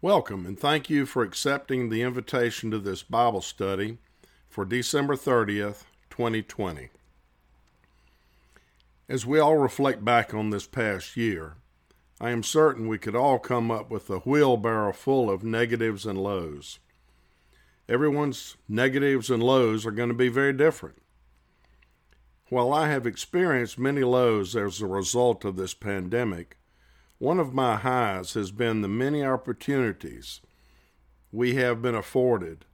Welcome and thank you for accepting the invitation to this Bible study for December 30th, 2020. As we all reflect back on this past year, I am certain we could all come up with a wheelbarrow full of negatives and lows. Everyone's negatives and lows are going to be very different. While I have experienced many lows as a result of this pandemic, one of my highs has been the many opportunities we have been afforded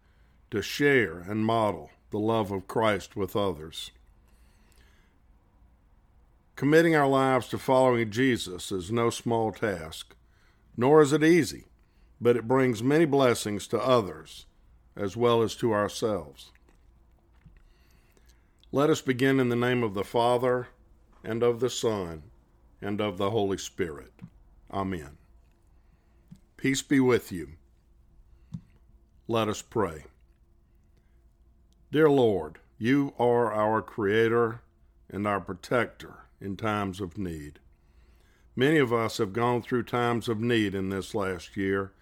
to share and model the love of Christ with others. Committing our lives to following Jesus is no small task, nor is it easy, but it brings many blessings to others as well as to ourselves. Let us begin in the name of the Father, and of the Son, and of the Holy Spirit. Amen. Peace be with you. Let us pray. Dear Lord, you are our Creator and our Protector in times of need. Many of us have gone through times of need in this last year,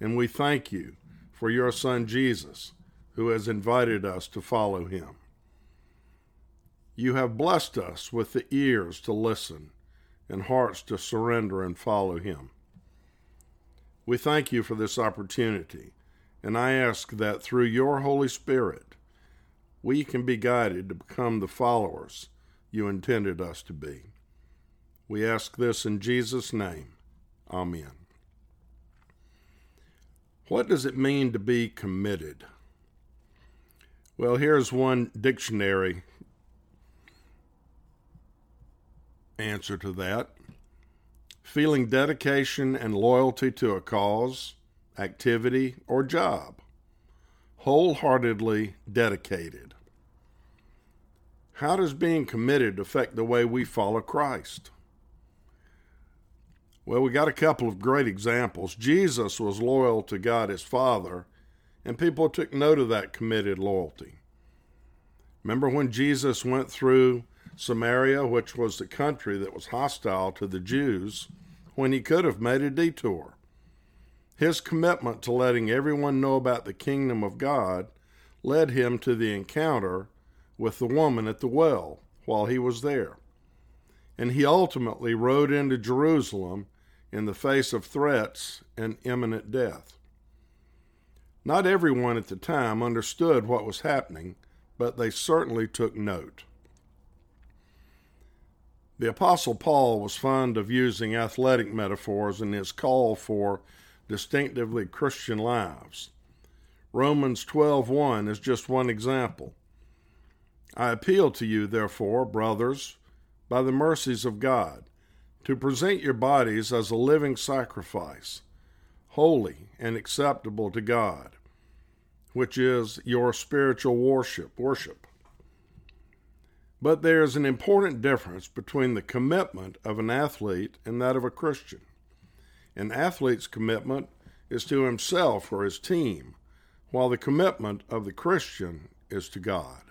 and we thank you for your Son Jesus, who has invited us to follow him. You have blessed us with the ears to listen and hearts to surrender and follow Him. We thank you for this opportunity, and I ask that through your Holy Spirit, we can be guided to become the followers you intended us to be. We ask this in Jesus' name. Amen. What does it mean to be committed? Well, here's one dictionary answer to that. Feeling dedication and loyalty to a cause, activity, or job. Wholeheartedly dedicated. How does being committed affect the way we follow Christ? Well, we got a couple of great examples. Jesus was loyal to God his Father, and people took note of that committed loyalty. Remember when Jesus went through Samaria, which was the country that was hostile to the Jews, when he could have made a detour. His commitment to letting everyone know about the kingdom of God led him to the encounter with the woman at the well while he was there. And he ultimately rode into Jerusalem in the face of threats and imminent death. Not everyone at the time understood what was happening, but they certainly took note. The Apostle Paul was fond of using athletic metaphors in his call for distinctively Christian lives. Romans 12:1 is just one example. I appeal to you, therefore, brothers, by the mercies of God, to present your bodies as a living sacrifice, holy and acceptable to God, which is your spiritual worship. Worship. But there is an important difference between the commitment of an athlete and that of a Christian. An athlete's commitment is to himself or his team, while the commitment of the Christian is to God.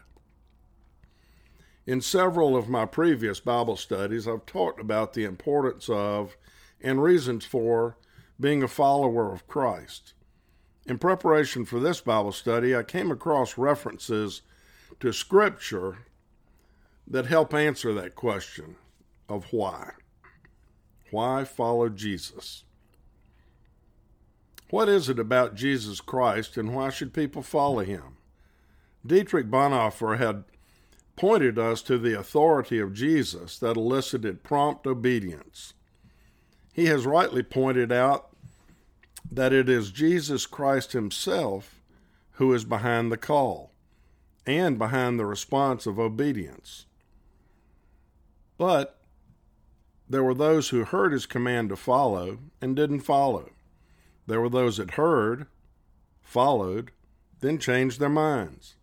In several of my previous Bible studies, I've talked about the importance of and reasons for being a follower of Christ. In preparation for this Bible study, I came across references to Scripture that help answer that question of why. Why follow Jesus? What is it about Jesus Christ and why should people follow him? Dietrich Bonhoeffer had pointed us to the authority of Jesus that elicited prompt obedience. He has rightly pointed out that it is Jesus Christ himself who is behind the call and behind the response of obedience. But there were those who heard his command to follow and didn't follow. There were those that heard, followed, then changed their minds.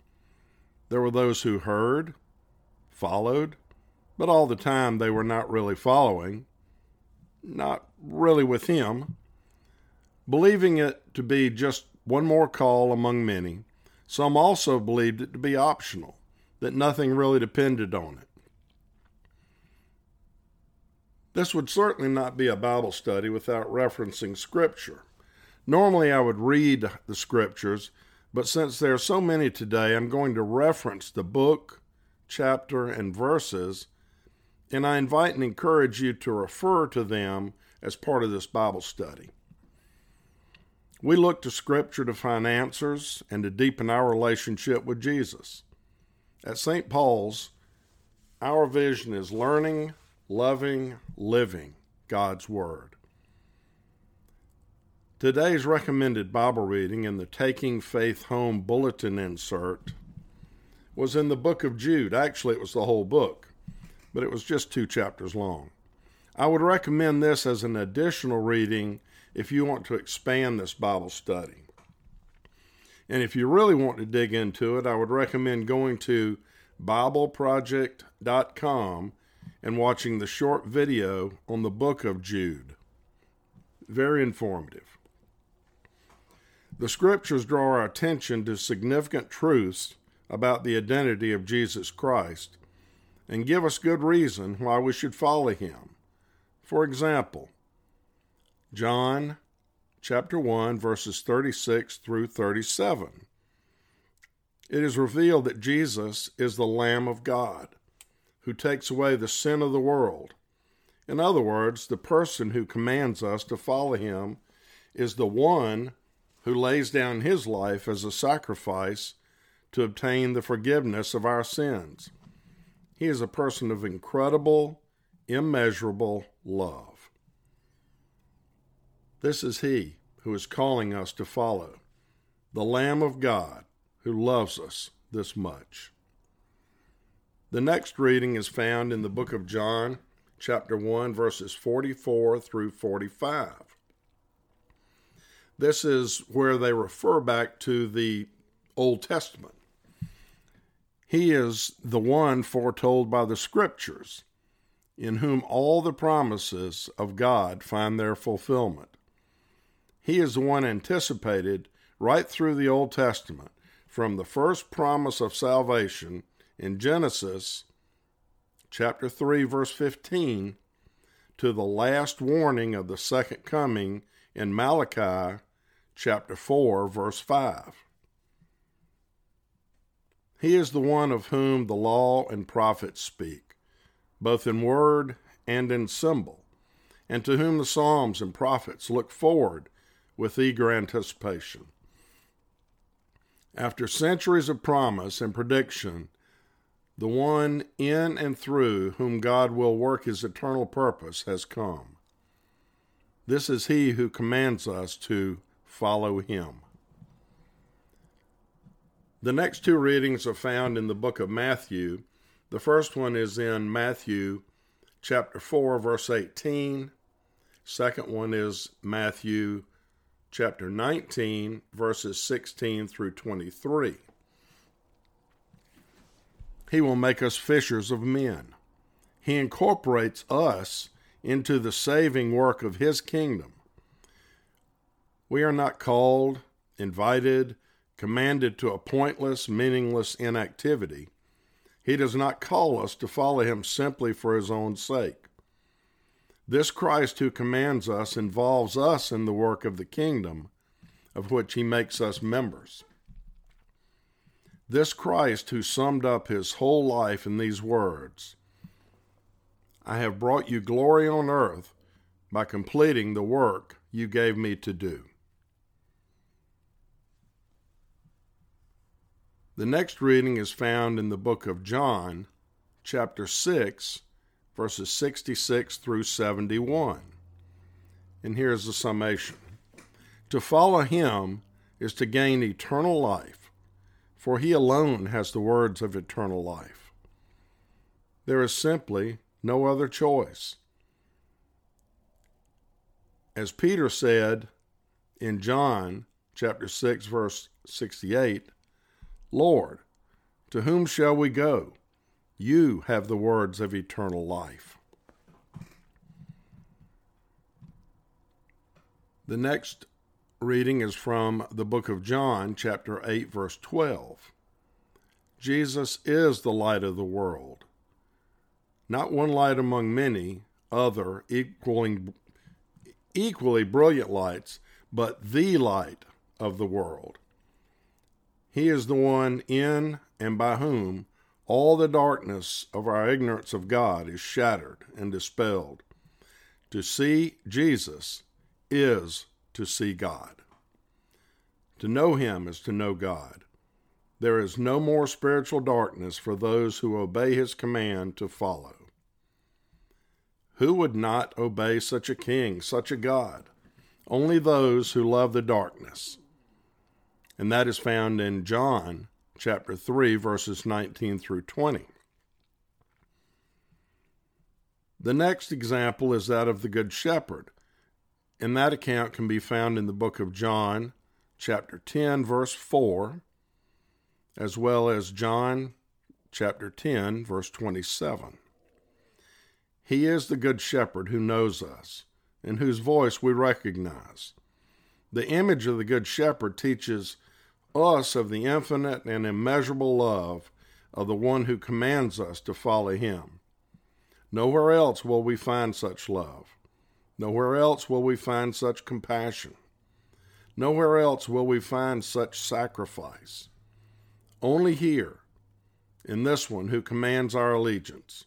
There were those who heard, followed, but all the time they were not really following, not really with him, believing it to be just one more call among many. Some also believed it to be optional, that nothing really depended on it. This would certainly not be a Bible study without referencing Scripture. Normally, I would read the scriptures, but since there are so many today, I'm going to reference the book, chapter, and verses, and I invite and encourage you to refer to them as part of this Bible study. We look to Scripture to find answers and to deepen our relationship with Jesus. At St. Paul's, our vision is learning, loving, living God's Word. Today's recommended Bible reading in the Taking Faith Home bulletin insert was in the book of Jude. Actually, it was the whole book, but it was just two chapters long. I would recommend this as an additional reading if you want to expand this Bible study. And if you really want to dig into it, I would recommend going to BibleProject.com and watching the short video on the book of Jude. Very informative. The scriptures draw our attention to significant truths about the identity of Jesus Christ and give us good reason why we should follow him. For example, John chapter 1, verses 36 through 37. It is revealed that Jesus is the Lamb of God who takes away the sin of the world. In other words, the person who commands us to follow him is the one who lays down his life as a sacrifice to obtain the forgiveness of our sins. He is a person of incredible, immeasurable love. This is He who is calling us to follow, the Lamb of God who loves us this much. The next reading is found in the book of John, chapter 1, verses 44 through 45. This is where they refer back to the Old Testament. He is the one foretold by the Scriptures, in whom all the promises of God find their fulfillment. He is the one anticipated right through the Old Testament, from the first promise of salvation in Genesis chapter 3 verse 15 to the last warning of the second coming in Malachi chapter 4 verse 5. He is the one of whom the law and prophets speak, both in word and in symbol, and to whom the Psalms and prophets look forward with eager anticipation. After centuries of promise and prediction, the one in and through whom God will work his eternal purpose has come. This is he who commands us to follow him. The next two readings are found in the book of Matthew. The first one is in Matthew chapter 4 verse 18. Second one is Matthew chapter 19, verses 16 through 23. He will make us fishers of men. He incorporates us into the saving work of His kingdom. We are not called, invited, commanded to a pointless, meaningless inactivity. He does not call us to follow Him simply for His own sake. This Christ who commands us involves us in the work of the kingdom, of which he makes us members. This Christ who summed up his whole life in these words I have brought you glory on earth by completing the work you gave me to do. The next reading is found in the book of John, chapter 6 verses 66 through 71. And here's the summation To follow him is to gain eternal life, for he alone has the words of eternal life. There is simply no other choice. As Peter said in John chapter 6 verse 68, Lord, to whom shall we go? You have the words of eternal life. The next reading is from the book of John, chapter 8, verse 12. Jesus is the light of the world. Not one light among many other equaling, equally brilliant lights, but the light of the world. He is the one in and by whom all the darkness of our ignorance of God is shattered and dispelled. To see Jesus is to see God. To know Him is to know God. There is no more spiritual darkness for those who obey His command to follow. Who would not obey such a king, such a God? Only those who love the darkness. And that is found in John chapter 3, verses 19 through 20. The next example is that of the Good Shepherd. And that account can be found in the book of John, chapter 10, verse 4, as well as John chapter 10, verse 27. He is the Good Shepherd who knows us, and whose voice we recognize. The image of the Good Shepherd teaches us of the infinite and immeasurable love of the one who commands us to follow him. Nowhere else will we find such love. Nowhere else will we find such compassion. Nowhere else will we find such sacrifice. Only here, in this one who commands our allegiance.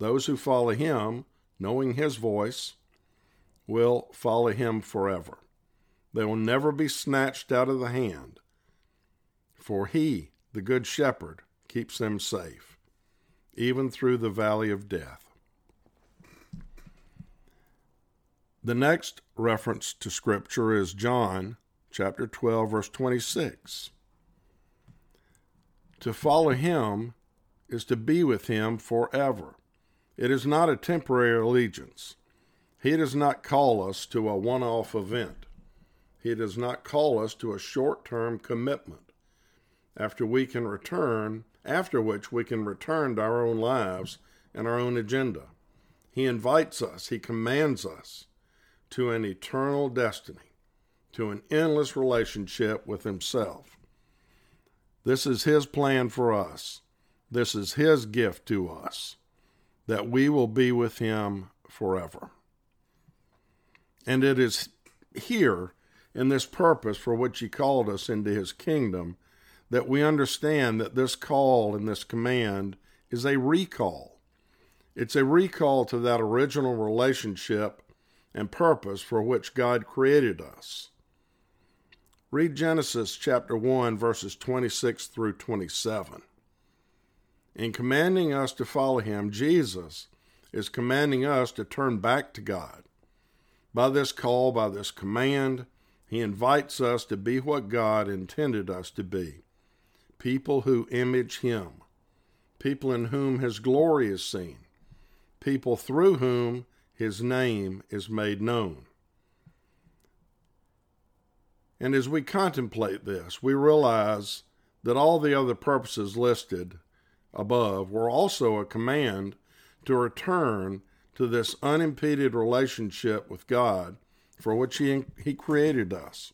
Those who follow him, knowing his voice, will follow him forever. They will never be snatched out of the hand for he, the Good Shepherd, keeps them safe, even through the valley of death. The next reference to Scripture is John chapter 12, verse 26. To follow him is to be with him forever. It is not a temporary allegiance. He does not call us to a one off event. He does not call us to a short term commitment after we can return, after which we can return to our own lives and our own agenda. He invites us, he commands us to an eternal destiny, to an endless relationship with himself. This is his plan for us. This is his gift to us, that we will be with him forever. And it is here in this purpose for which he called us into his kingdom that we understand that this call and this command is a recall. It's a recall to that original relationship and purpose for which God created us. Read Genesis chapter 1, verses 26 through 27. In commanding us to follow him, Jesus is commanding us to turn back to God. By this call, by this command, he invites us to be what God intended us to be people who image him, people in whom his glory is seen, people through whom his name is made known. And as we contemplate this, we realize that all the other purposes listed above were also a command to return to this unimpeded relationship with God for which He, he created us,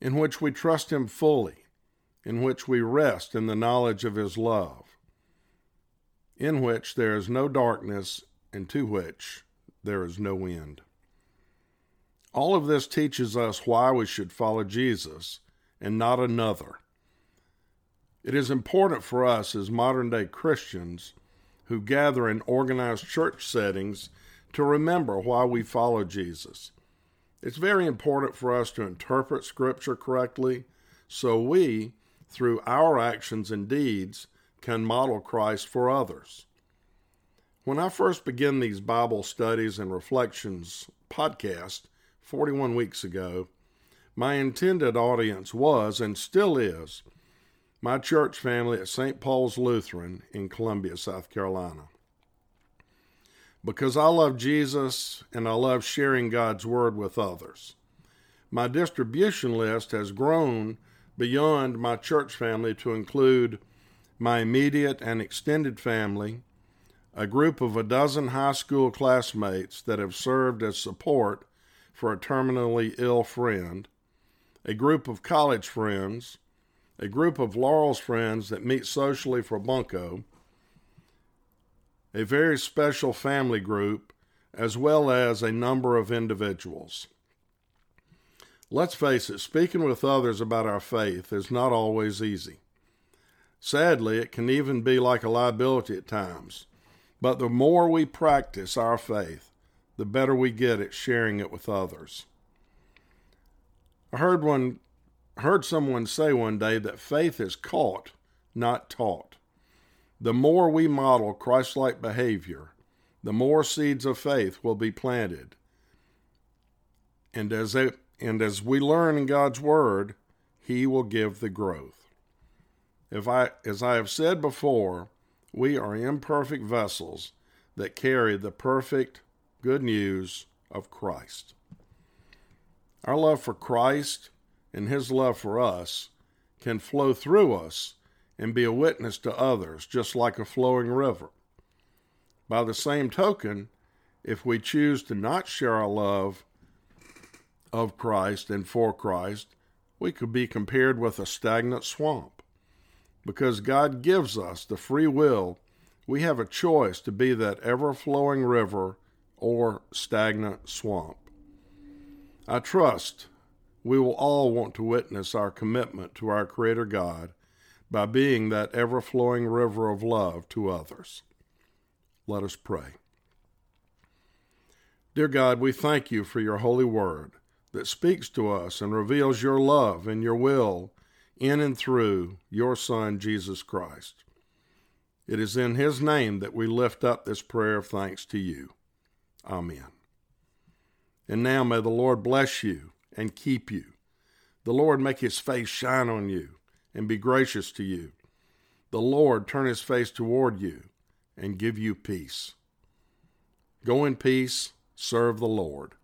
in which we trust Him fully, in which we rest in the knowledge of his love, in which there is no darkness, and to which there is no end. All of this teaches us why we should follow Jesus and not another. It is important for us as modern day Christians who gather in organized church settings to remember why we follow Jesus. It's very important for us to interpret Scripture correctly so we, through our actions and deeds, can model Christ for others. When I first began these Bible studies and reflections podcast 41 weeks ago, my intended audience was and still is my church family at St. Paul's Lutheran in Columbia, South Carolina. Because I love Jesus and I love sharing God's Word with others. My distribution list has grown beyond my church family to include my immediate and extended family, a group of a dozen high school classmates that have served as support for a terminally ill friend, a group of college friends, a group of Laurel's friends that meet socially for Bunko, a very special family group, as well as a number of individuals. Let's face it, speaking with others about our faith is not always easy. Sadly, it can even be like a liability at times. But the more we practice our faith, the better we get at sharing it with others. I heard one heard someone say one day that faith is caught, not taught. The more we model Christ-like behavior, the more seeds of faith will be planted. And as they, and as we learn in God's word, he will give the growth. If I as I have said before, we are imperfect vessels that carry the perfect good news of Christ. Our love for Christ and his love for us can flow through us and be a witness to others, just like a flowing river. By the same token, if we choose to not share our love of Christ and for Christ, we could be compared with a stagnant swamp. Because God gives us the free will, we have a choice to be that ever flowing river or stagnant swamp. I trust we will all want to witness our commitment to our Creator God by being that ever flowing river of love to others. Let us pray. Dear God, we thank you for your holy word that speaks to us and reveals your love and your will in and through your Son, Jesus Christ. It is in his name that we lift up this prayer of thanks to you. Amen. And now may the Lord bless you and keep you. The Lord make his face shine on you and be gracious to you. The Lord turn his face toward you and give you peace. Go in peace, serve the Lord.